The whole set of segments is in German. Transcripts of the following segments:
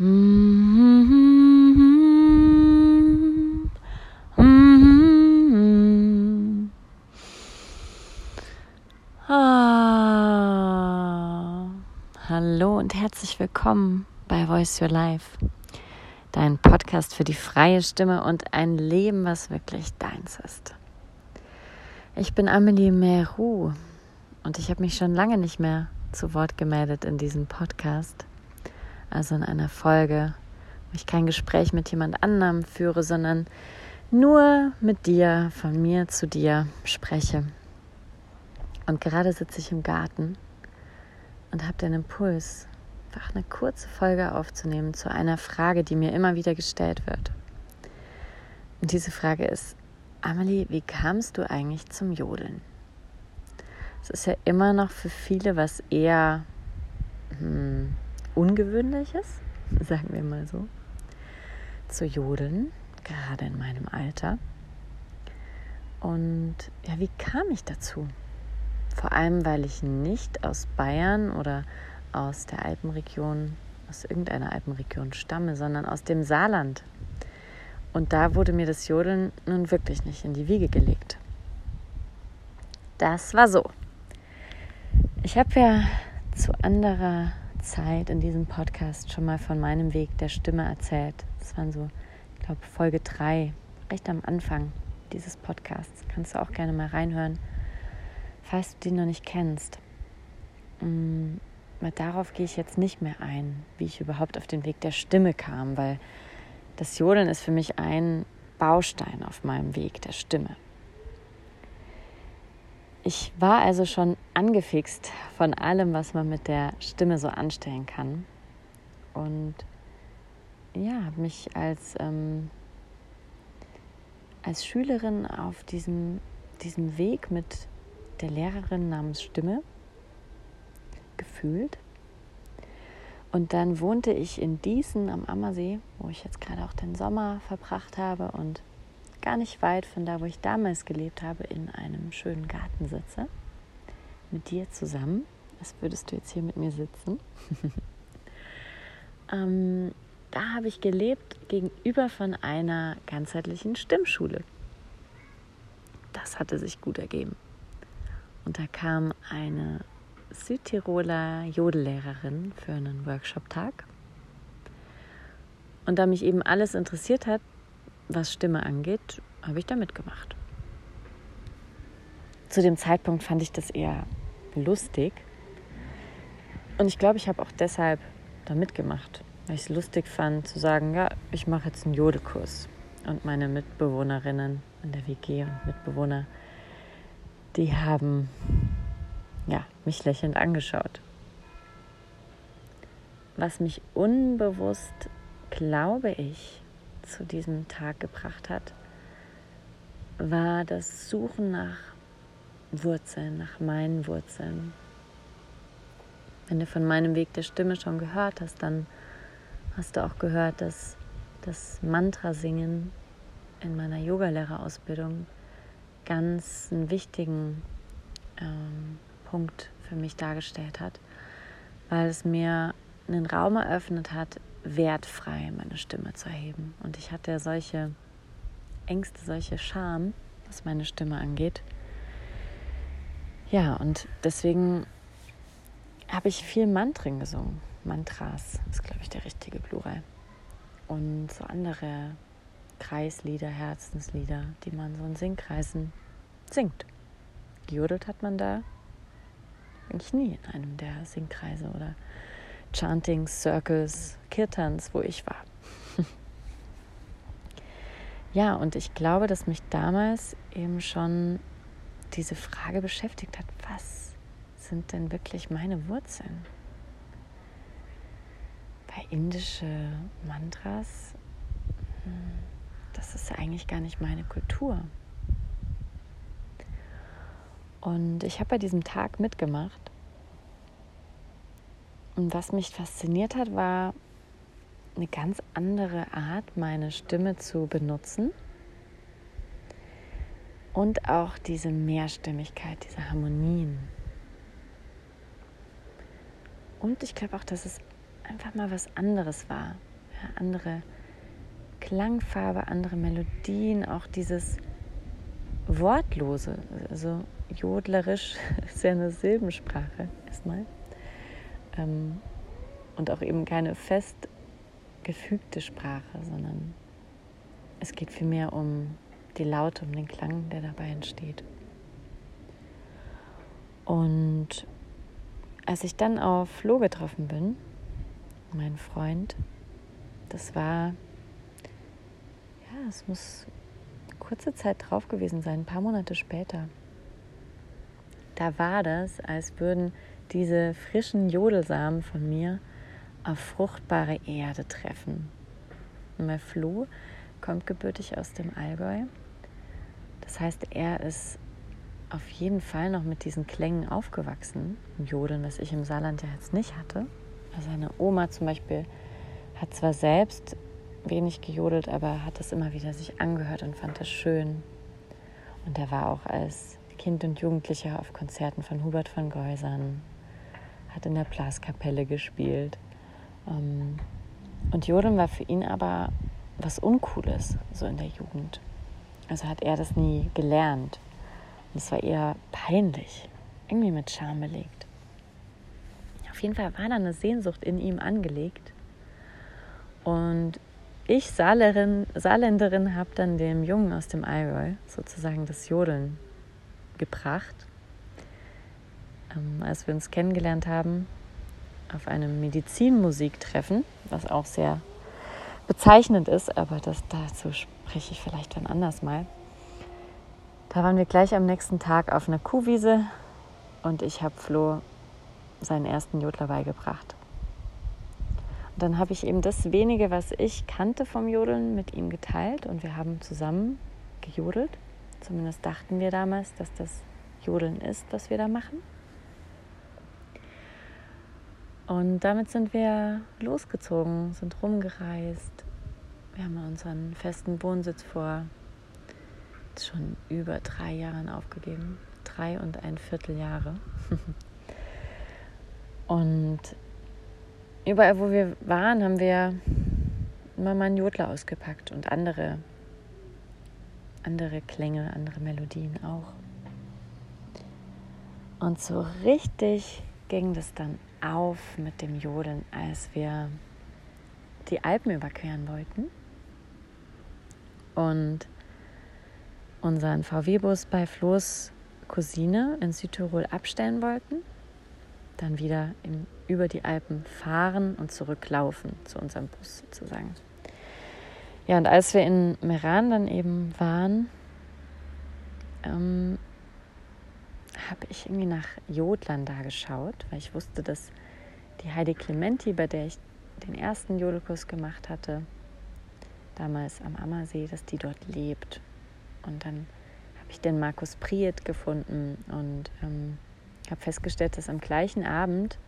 Hallo und herzlich willkommen bei Voice Your Life, dein Podcast für die freie Stimme und ein Leben, was wirklich deins ist. Ich bin Amelie Meru und ich habe mich schon lange nicht mehr zu Wort gemeldet in diesem Podcast, also in einer Folge, wo ich kein Gespräch mit jemand anderem führe, sondern nur mit dir, von mir zu dir spreche. Und gerade sitze ich im Garten und habe den Impuls, einfach eine kurze Folge aufzunehmen zu einer Frage, die mir immer wieder gestellt wird. Und diese Frage ist, Amelie, wie kamst du eigentlich zum Jodeln? Es ist ja immer noch für viele was eher hm, Ungewöhnliches, sagen wir mal so, zu jodeln, gerade in meinem Alter. Und ja, wie kam ich dazu? Vor allem, weil ich nicht aus Bayern oder aus der Alpenregion, aus irgendeiner Alpenregion stamme, sondern aus dem Saarland. Und da wurde mir das Jodeln nun wirklich nicht in die Wiege gelegt. Das war so. Ich habe ja zu anderer Zeit in diesem Podcast schon mal von meinem Weg der Stimme erzählt. Das waren so, ich glaube, Folge 3, recht am Anfang dieses Podcasts. Kannst du auch gerne mal reinhören falls du den noch nicht kennst. Mm, weil darauf gehe ich jetzt nicht mehr ein, wie ich überhaupt auf den Weg der Stimme kam, weil das Jodeln ist für mich ein Baustein auf meinem Weg der Stimme. Ich war also schon angefixt von allem, was man mit der Stimme so anstellen kann. Und ja, habe mich als, ähm, als Schülerin auf diesem, diesem Weg mit der Lehrerin namens Stimme gefühlt. Und dann wohnte ich in Diesen am Ammersee, wo ich jetzt gerade auch den Sommer verbracht habe und gar nicht weit von da, wo ich damals gelebt habe, in einem schönen Garten sitze. Mit dir zusammen. Als würdest du jetzt hier mit mir sitzen. ähm, da habe ich gelebt gegenüber von einer ganzheitlichen Stimmschule. Das hatte sich gut ergeben. Und da kam eine Südtiroler Jodellehrerin für einen Workshop-Tag. Und da mich eben alles interessiert hat, was Stimme angeht, habe ich da mitgemacht. Zu dem Zeitpunkt fand ich das eher lustig. Und ich glaube, ich habe auch deshalb da mitgemacht, weil ich es lustig fand zu sagen, ja, ich mache jetzt einen Jodelkurs. Und meine Mitbewohnerinnen in der WG und Mitbewohner die haben ja, mich lächelnd angeschaut. Was mich unbewusst, glaube ich, zu diesem Tag gebracht hat, war das Suchen nach Wurzeln, nach meinen Wurzeln. Wenn du von meinem Weg der Stimme schon gehört hast, dann hast du auch gehört, dass das Mantra-Singen in meiner Yogalehrerausbildung ganz einen wichtigen ähm, Punkt für mich dargestellt hat, weil es mir einen Raum eröffnet hat, wertfrei meine Stimme zu erheben. Und ich hatte solche Ängste, solche Scham, was meine Stimme angeht. Ja, und deswegen habe ich viel Mantren gesungen. Mantras ist, glaube ich, der richtige Plural. Und so andere Kreislieder, Herzenslieder, die man so in Singkreisen singt. Gejodelt hat man da eigentlich nie in einem der Singkreise oder Chanting Circles, Kirtans, wo ich war. ja, und ich glaube, dass mich damals eben schon diese Frage beschäftigt hat, was sind denn wirklich meine Wurzeln? Bei indische Mantras, hm, das ist eigentlich gar nicht meine Kultur. Und ich habe bei diesem Tag mitgemacht. Und was mich fasziniert hat, war eine ganz andere Art, meine Stimme zu benutzen. Und auch diese Mehrstimmigkeit, diese Harmonien. Und ich glaube auch, dass es einfach mal was anderes war, ja, andere Klangfarbe, andere Melodien, auch dieses Wortlose, also jodlerisch ist ja eine Silbensprache erstmal. Ähm, und auch eben keine fest gefügte Sprache, sondern es geht vielmehr um die Laute, um den Klang, der dabei entsteht. Und als ich dann auf Flo getroffen bin, mein Freund, das war, ja, es muss kurze Zeit drauf gewesen sein, ein paar Monate später. Da war das, als würden diese frischen Jodelsamen von mir auf fruchtbare Erde treffen. Und mein Flo kommt gebürtig aus dem Allgäu. Das heißt, er ist auf jeden Fall noch mit diesen Klängen aufgewachsen, im Jodeln, was ich im Saarland ja jetzt nicht hatte. Also seine Oma zum Beispiel hat zwar selbst wenig gejodelt, aber hat das immer wieder sich angehört und fand das schön. Und er war auch als Kind und Jugendlicher auf Konzerten von Hubert von Geusern, hat in der Blaskapelle gespielt. Ähm, und Jodeln war für ihn aber was Uncooles, so in der Jugend. Also hat er das nie gelernt. Und es war eher peinlich, irgendwie mit Scham belegt. Auf jeden Fall war da eine Sehnsucht in ihm angelegt. Und ich, Saarländerin, Saarländerin habe dann dem Jungen aus dem Allgäu sozusagen das Jodeln gebracht. Ähm, als wir uns kennengelernt haben auf einem Medizinmusiktreffen, was auch sehr bezeichnend ist, aber das, dazu spreche ich vielleicht dann anders mal. Da waren wir gleich am nächsten Tag auf einer Kuhwiese und ich habe Flo seinen ersten Jodler beigebracht. Und dann habe ich eben das wenige, was ich kannte vom Jodeln, mit ihm geteilt und wir haben zusammen gejodelt. Zumindest dachten wir damals, dass das Jodeln ist, was wir da machen. Und damit sind wir losgezogen, sind rumgereist. Wir haben unseren festen Wohnsitz vor schon über drei Jahren aufgegeben. Drei und ein Viertel Jahre. und überall, wo wir waren, haben wir immer mal einen Jodler ausgepackt und andere, andere Klänge, andere Melodien auch. Und so richtig ging das dann auf mit dem Jodeln, als wir die Alpen überqueren wollten. Und unseren VW-Bus bei Flo's Cousine in Südtirol abstellen wollten, dann wieder im, über die Alpen fahren und zurücklaufen zu unserem Bus sozusagen. Ja, und als wir in Meran dann eben waren, ähm, habe ich irgendwie nach Jodlern da geschaut, weil ich wusste, dass die Heidi Clementi, bei der ich den ersten Jodelkurs gemacht hatte, damals am Ammersee, dass die dort lebt. Und dann habe ich den Markus Priet gefunden und ähm, habe festgestellt, dass am gleichen Abend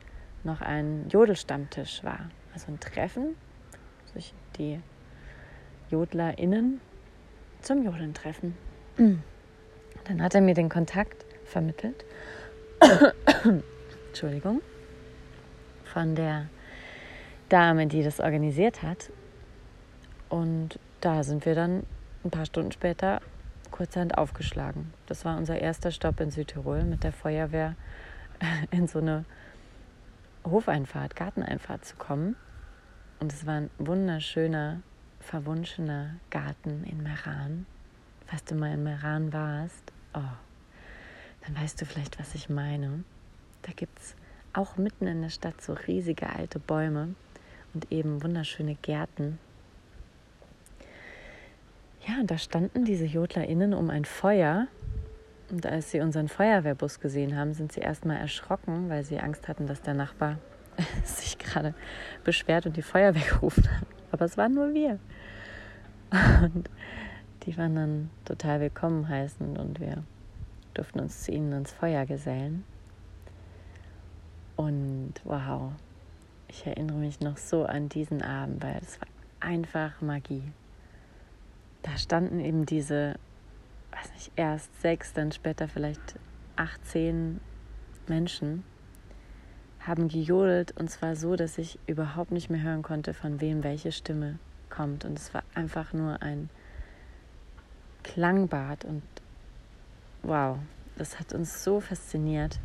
noch ein Jodelstammtisch war. Also ein Treffen, sich die JodlerInnen zum Jodeln treffen. Dann hat er mir den Kontakt vermittelt. Entschuldigung. Von der Dame, die das organisiert hat. Und da sind wir dann ein paar Stunden später kurzerhand aufgeschlagen. Das war unser erster Stopp in Südtirol mit der Feuerwehr in so eine Hofeinfahrt, Garteneinfahrt zu kommen. Und es war ein wunderschöner, verwunschener Garten in Meran. Falls du mal in Meran warst, oh, dann weißt du vielleicht, was ich meine. Da gibt es auch mitten in der Stadt so riesige alte Bäume und eben wunderschöne Gärten ja, und da standen diese JodlerInnen um ein Feuer. Und als sie unseren Feuerwehrbus gesehen haben, sind sie erstmal erschrocken, weil sie Angst hatten, dass der Nachbar sich gerade beschwert und die Feuerwehr gerufen hat. Aber es waren nur wir. Und die waren dann total willkommen heißend und wir durften uns zu ihnen ins Feuer gesellen. Und wow, ich erinnere mich noch so an diesen Abend, weil es war einfach Magie da standen eben diese, weiß nicht, erst sechs, dann später vielleicht 18 Menschen, haben gejodelt und zwar so, dass ich überhaupt nicht mehr hören konnte, von wem welche Stimme kommt. Und es war einfach nur ein Klangbad und wow, das hat uns so fasziniert.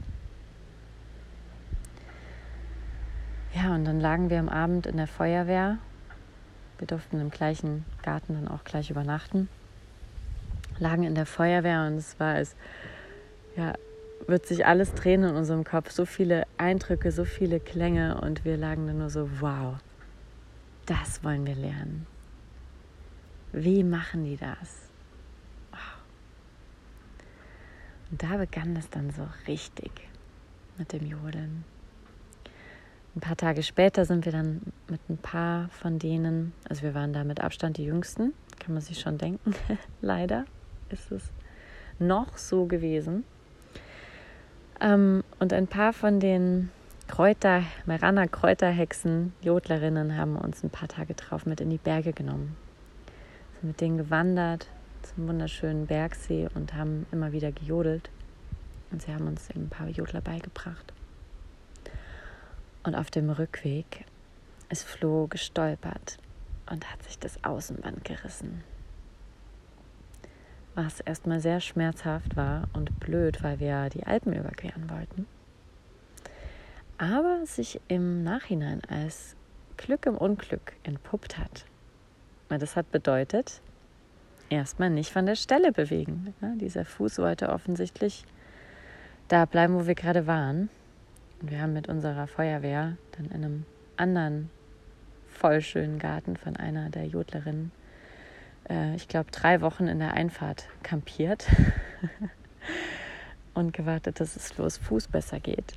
Ja, und dann lagen wir am Abend in der Feuerwehr. Wir durften im gleichen Garten dann auch gleich übernachten. Lagen in der Feuerwehr und es war es, ja, wird sich alles drehen in unserem Kopf. So viele Eindrücke, so viele Klänge und wir lagen dann nur so, wow, das wollen wir lernen. Wie machen die das? Wow. Und da begann es dann so richtig mit dem Jodeln. Ein paar Tage später sind wir dann mit ein paar von denen, also wir waren da mit Abstand die Jüngsten, kann man sich schon denken, leider ist es noch so gewesen. Ähm, und ein paar von den Kräuter, Merana Kräuterhexen, Jodlerinnen haben uns ein paar Tage drauf mit in die Berge genommen. Sind mit denen gewandert zum wunderschönen Bergsee und haben immer wieder gejodelt. Und sie haben uns eben ein paar Jodler beigebracht. Und auf dem Rückweg ist Flo gestolpert und hat sich das Außenband gerissen was erstmal sehr schmerzhaft war und blöd, weil wir die Alpen überqueren wollten. Aber sich im Nachhinein als Glück im Unglück entpuppt hat. Das hat bedeutet, erstmal nicht von der Stelle bewegen. Dieser Fuß wollte offensichtlich da bleiben, wo wir gerade waren. Und wir haben mit unserer Feuerwehr dann in einem anderen voll schönen Garten von einer der Jodlerinnen äh, ich glaube, drei Wochen in der Einfahrt kampiert und gewartet, dass es los Fuß besser geht.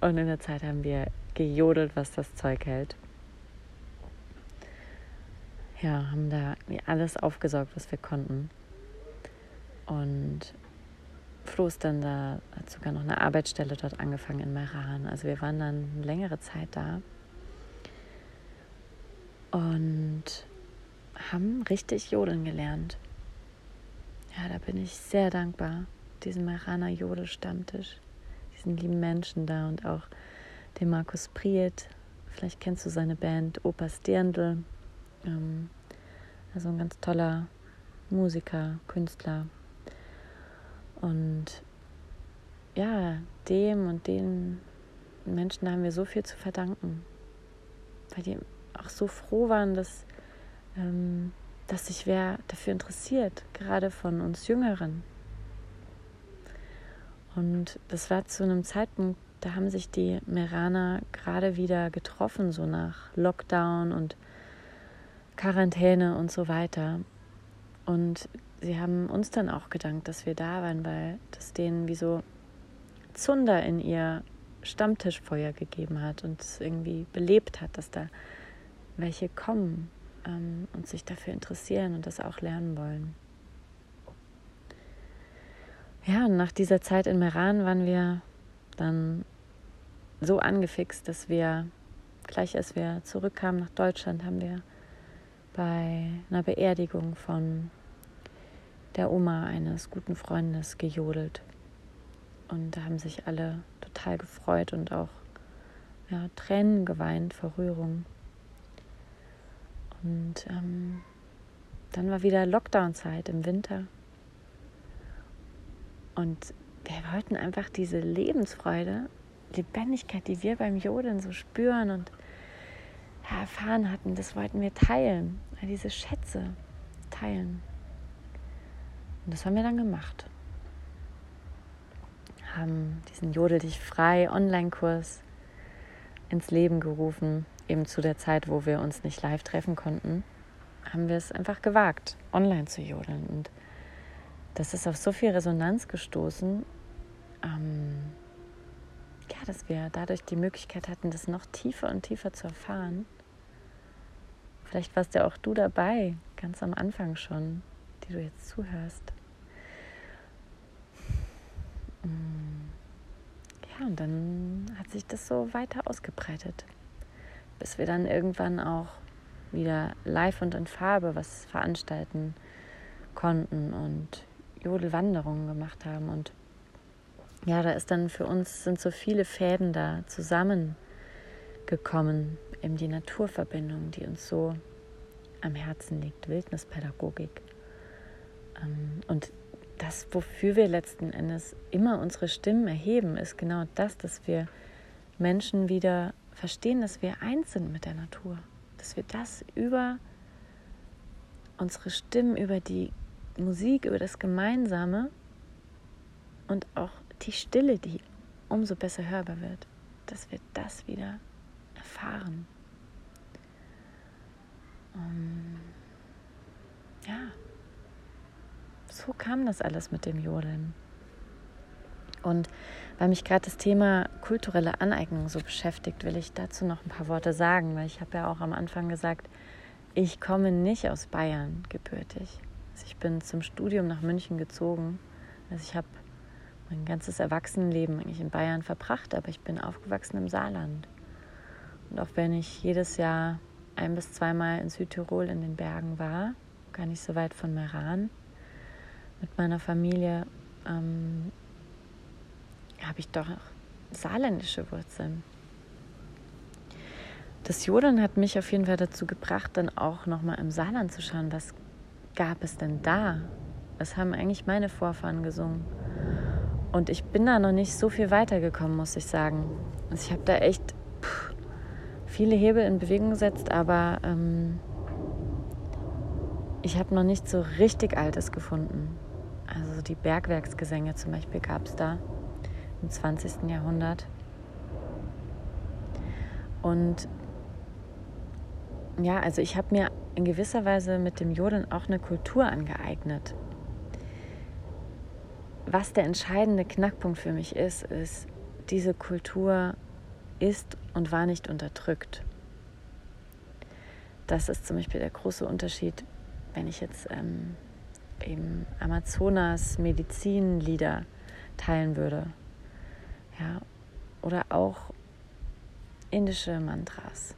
Und in der Zeit haben wir gejodelt, was das Zeug hält. Ja, haben da alles aufgesaugt, was wir konnten. Und Flo ist dann da, hat sogar noch eine Arbeitsstelle dort angefangen in Meran. Also wir waren dann längere Zeit da. Und haben richtig jodeln gelernt. Ja, da bin ich sehr dankbar, diesem Marana Jodel-Stammtisch, diesen lieben Menschen da und auch dem Markus Priet. Vielleicht kennst du seine Band Opa Dirndl. Ähm, also ein ganz toller Musiker, Künstler. Und ja, dem und den Menschen haben wir so viel zu verdanken, weil die auch so froh waren, dass ähm, dass sich wer dafür interessiert, gerade von uns Jüngeren. Und das war zu einem Zeitpunkt, da haben sich die Meraner gerade wieder getroffen, so nach Lockdown und Quarantäne und so weiter. Und sie haben uns dann auch gedankt, dass wir da waren, weil das denen wie so Zunder in ihr Stammtischfeuer gegeben hat und es irgendwie belebt hat, dass da welche kommen ähm, und sich dafür interessieren und das auch lernen wollen. Ja, und nach dieser Zeit in Meran waren wir dann so angefixt, dass wir gleich als wir zurückkamen nach Deutschland, haben wir bei einer Beerdigung von der Oma eines guten Freundes gejodelt. Und da haben sich alle total gefreut und auch ja, Tränen geweint vor Rührung. Und ähm, dann war wieder Lockdown-Zeit im Winter. Und wir wollten einfach diese Lebensfreude, Lebendigkeit, die wir beim Jodeln so spüren und erfahren hatten, das wollten wir teilen, diese Schätze teilen. Und das haben wir dann gemacht. Haben diesen Jodel dich frei Online-Kurs ins Leben gerufen eben zu der Zeit, wo wir uns nicht live treffen konnten, haben wir es einfach gewagt, online zu jodeln. Und das ist auf so viel Resonanz gestoßen, ähm, ja, dass wir dadurch die Möglichkeit hatten, das noch tiefer und tiefer zu erfahren. Vielleicht warst ja auch du dabei, ganz am Anfang schon, die du jetzt zuhörst. Mm. Ja, und dann hat sich das so weiter ausgebreitet bis wir dann irgendwann auch wieder live und in Farbe was veranstalten konnten und Jodelwanderungen gemacht haben. Und ja, da ist dann für uns sind so viele Fäden da zusammengekommen, eben die Naturverbindung, die uns so am Herzen liegt, Wildnispädagogik. Ähm, und das, wofür wir letzten Endes immer unsere Stimmen erheben, ist genau das, dass wir Menschen wieder verstehen, dass wir eins sind mit der Natur, dass wir das über unsere Stimmen, über die Musik, über das Gemeinsame und auch die Stille, die umso besser hörbar wird, dass wir das wieder erfahren. Um, ja, so kam das alles mit dem Jodeln. Und weil mich gerade das Thema kulturelle Aneignung so beschäftigt, will ich dazu noch ein paar Worte sagen, weil ich habe ja auch am Anfang gesagt, ich komme nicht aus Bayern gebürtig. Also ich bin zum Studium nach München gezogen. Also ich habe mein ganzes Erwachsenenleben eigentlich in Bayern verbracht, aber ich bin aufgewachsen im Saarland. Und auch wenn ich jedes Jahr ein bis zweimal in Südtirol in den Bergen war, gar nicht so weit von Meran, mit meiner Familie, ähm, habe ich doch saarländische Wurzeln. Das Jodeln hat mich auf jeden Fall dazu gebracht, dann auch nochmal im Saarland zu schauen, was gab es denn da? Was haben eigentlich meine Vorfahren gesungen? Und ich bin da noch nicht so viel weitergekommen, muss ich sagen. Also ich habe da echt viele Hebel in Bewegung gesetzt, aber ähm, ich habe noch nicht so richtig Altes gefunden. Also die Bergwerksgesänge zum Beispiel gab es da im 20. Jahrhundert. Und ja, also ich habe mir in gewisser Weise mit dem Jodeln auch eine Kultur angeeignet. Was der entscheidende Knackpunkt für mich ist, ist, diese Kultur ist und war nicht unterdrückt. Das ist zum Beispiel der große Unterschied, wenn ich jetzt ähm, eben Amazonas Medizinlieder teilen würde. Ja, oder auch indische Mantras.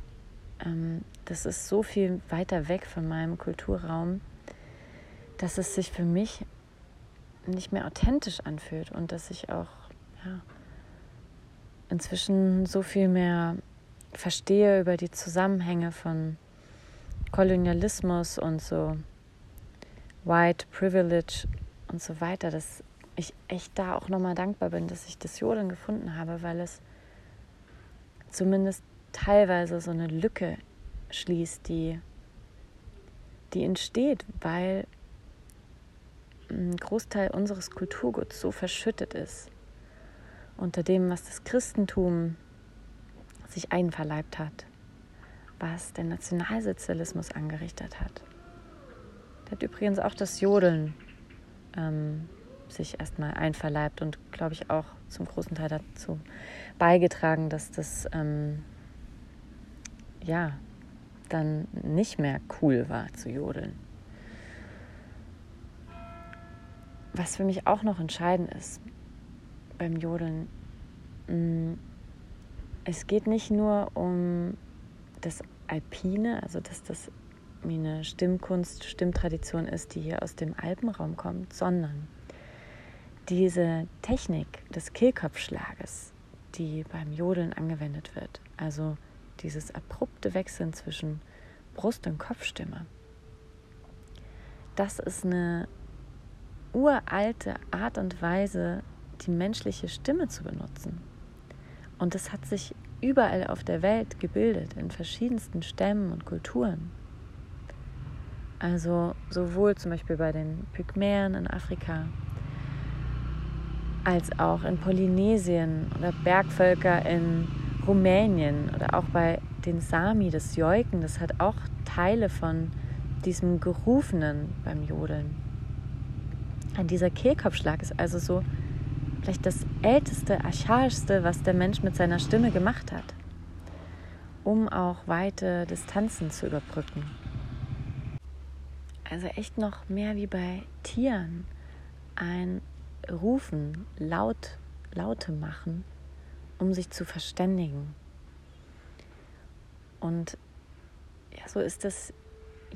Ähm, das ist so viel weiter weg von meinem Kulturraum, dass es sich für mich nicht mehr authentisch anfühlt und dass ich auch ja, inzwischen so viel mehr verstehe über die Zusammenhänge von Kolonialismus und so White Privilege und so weiter, dass ich echt da auch nochmal dankbar bin, dass ich das Jodeln gefunden habe, weil es zumindest teilweise so eine Lücke schließt, die, die entsteht, weil ein Großteil unseres Kulturguts so verschüttet ist unter dem, was das Christentum sich einverleibt hat, was der Nationalsozialismus angerichtet hat. Der hat übrigens auch das Jodeln ähm, sich erstmal einverleibt und, glaube ich, auch zum großen Teil dazu beigetragen, dass das ähm, ja dann nicht mehr cool war zu jodeln. Was für mich auch noch entscheidend ist beim Jodeln, mm, es geht nicht nur um das Alpine, also dass das eine Stimmkunst, Stimmtradition ist, die hier aus dem Alpenraum kommt, sondern diese Technik des Kehlkopfschlages, die beim Jodeln angewendet wird, also dieses abrupte Wechseln zwischen Brust- und Kopfstimme, das ist eine uralte Art und Weise, die menschliche Stimme zu benutzen. Und das hat sich überall auf der Welt gebildet, in verschiedensten Stämmen und Kulturen. Also sowohl zum Beispiel bei den Pygmäen in Afrika, als auch in Polynesien oder Bergvölker in Rumänien oder auch bei den Sami, das Joiken, das hat auch Teile von diesem Gerufenen beim Jodeln. Ein dieser Kehlkopfschlag ist also so vielleicht das älteste, archaischste, was der Mensch mit seiner Stimme gemacht hat, um auch weite Distanzen zu überbrücken. Also echt noch mehr wie bei Tieren ein Rufen, laut, Laute machen, um sich zu verständigen. Und ja, so ist das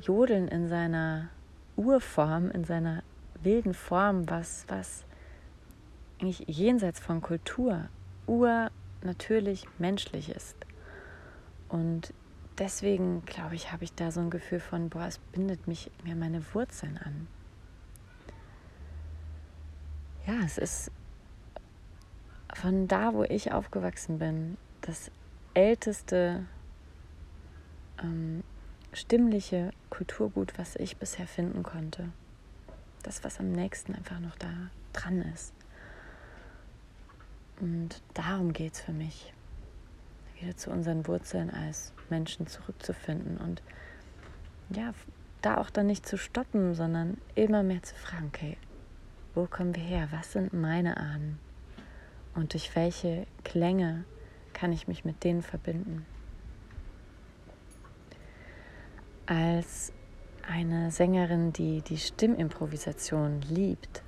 Jodeln in seiner Urform, in seiner wilden Form, was, was eigentlich jenseits von Kultur urnatürlich menschlich ist. Und deswegen, glaube ich, habe ich da so ein Gefühl von, boah, es bindet mich mir meine Wurzeln an. Ja, es ist von da, wo ich aufgewachsen bin, das älteste ähm, stimmliche Kulturgut, was ich bisher finden konnte. Das, was am nächsten einfach noch da dran ist. Und darum geht es für mich, wieder zu unseren Wurzeln als Menschen zurückzufinden und ja, da auch dann nicht zu stoppen, sondern immer mehr zu fragen, okay, wo kommen wir her? Was sind meine Ahnen? Und durch welche Klänge kann ich mich mit denen verbinden? Als eine Sängerin, die die Stimmimprovisation liebt,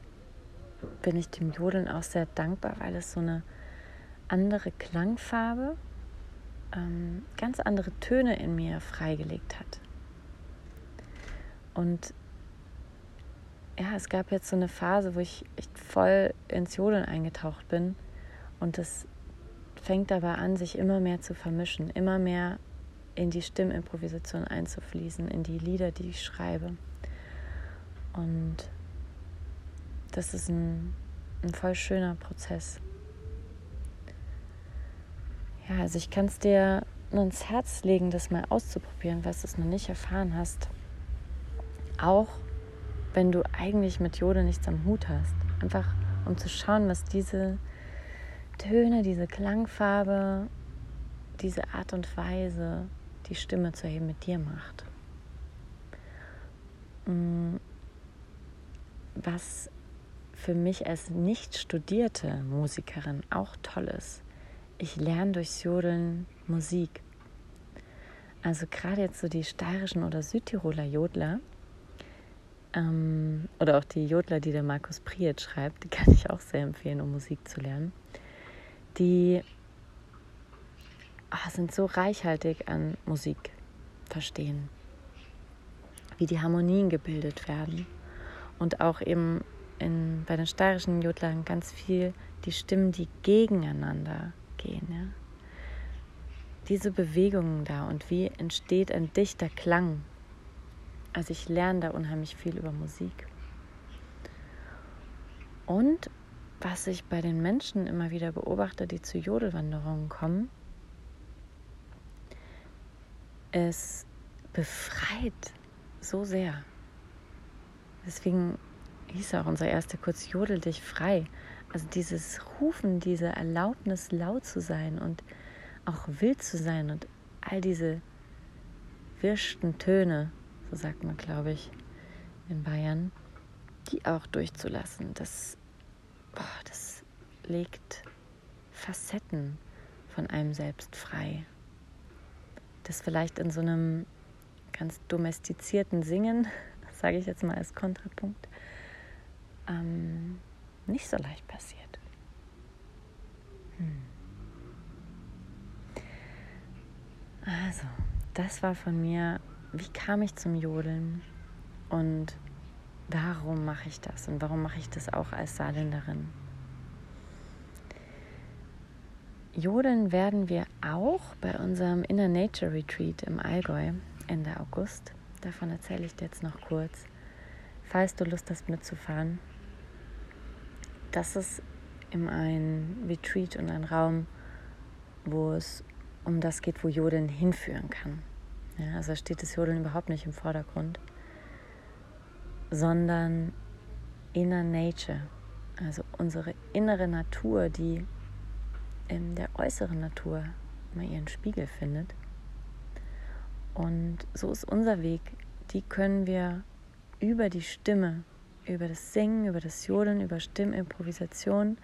bin ich dem Jodeln auch sehr dankbar, weil es so eine andere Klangfarbe, ähm, ganz andere Töne in mir freigelegt hat. Und ja, es gab jetzt so eine Phase, wo ich echt voll ins Jodeln eingetaucht bin und es fängt dabei an, sich immer mehr zu vermischen, immer mehr in die Stimmimprovisation einzufließen, in die Lieder, die ich schreibe. Und das ist ein, ein voll schöner Prozess. Ja, also ich kann es dir nur ins Herz legen, das mal auszuprobieren, was du es noch nicht erfahren hast. Auch wenn du eigentlich mit Jode nichts am Hut hast. Einfach um zu schauen, was diese Töne, diese Klangfarbe, diese Art und Weise, die Stimme zu erheben, mit dir macht. Mm, was für mich als nicht studierte Musikerin auch toll ist, ich lerne durchs Jodeln Musik. Also gerade jetzt so die steirischen oder Südtiroler Jodler ähm, oder auch die Jodler, die der Markus Priet schreibt, die kann ich auch sehr empfehlen, um Musik zu lernen. Die oh, sind so reichhaltig an Musik verstehen, wie die Harmonien gebildet werden und auch eben in, bei den steirischen Jodlern ganz viel die Stimmen, die gegeneinander gehen. Ja? Diese Bewegungen da und wie entsteht ein dichter Klang. Also ich lerne da unheimlich viel über Musik. Und was ich bei den Menschen immer wieder beobachte, die zu Jodelwanderungen kommen, es befreit so sehr. Deswegen hieß auch unser erster Kurs Jodel dich frei. Also dieses Rufen, diese Erlaubnis, laut zu sein und auch wild zu sein und all diese wirschten Töne, so sagt man, glaube ich, in Bayern, die auch durchzulassen. Das, boah, das legt Facetten von einem selbst frei. Das vielleicht in so einem ganz domestizierten Singen, sage ich jetzt mal als Kontrapunkt, ähm, nicht so leicht passiert. Hm. Also, das war von mir, wie kam ich zum Jodeln und warum mache ich das und warum mache ich das auch als Saarländerin. Jodeln werden wir auch bei unserem Inner Nature Retreat im Allgäu Ende August. Davon erzähle ich dir jetzt noch kurz. Falls du Lust hast mitzufahren, das ist in ein Retreat und ein Raum, wo es um das geht, wo Jodeln hinführen kann. Ja, also steht das Jodeln überhaupt nicht im Vordergrund, sondern Inner Nature, also unsere innere Natur, die in der äußeren Natur mal ihren Spiegel findet. Und so ist unser Weg, die können wir über die Stimme über das Singen, über das Jodeln, über Stimmimprovisation,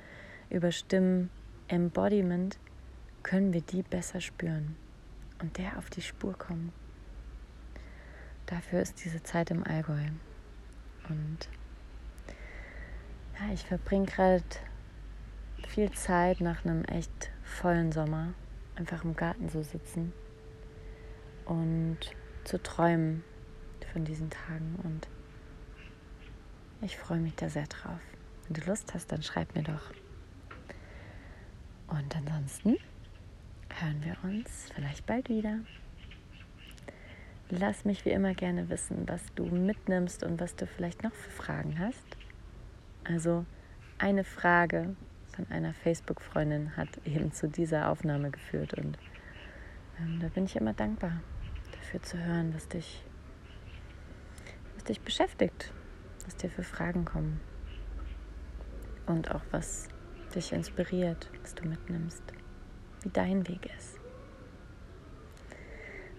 über Stimmembodiment können wir die besser spüren und der auf die Spur kommen. Dafür ist diese Zeit im Allgäu. Und ja, ich verbringe gerade viel Zeit nach einem echt vollen Sommer, einfach im Garten zu sitzen und zu träumen von diesen Tagen und ich freue mich da sehr drauf. Wenn du Lust hast, dann schreib mir doch. Und ansonsten hören wir uns vielleicht bald wieder. Lass mich wie immer gerne wissen, was du mitnimmst und was du vielleicht noch für Fragen hast. Also eine Frage von einer Facebook-Freundin hat eben zu dieser Aufnahme geführt und ähm, da bin ich immer dankbar dafür zu hören, was dich, was dich beschäftigt, was dir für Fragen kommen und auch was dich inspiriert, was du mitnimmst, wie dein Weg ist.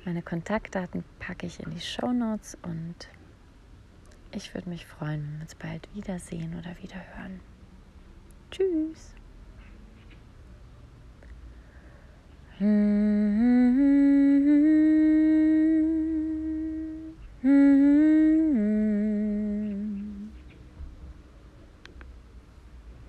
Meine Kontaktdaten packe ich in die Show Notes und ich würde mich freuen, wenn wir uns bald wiedersehen oder wieder hören. Tschüss. Hmm.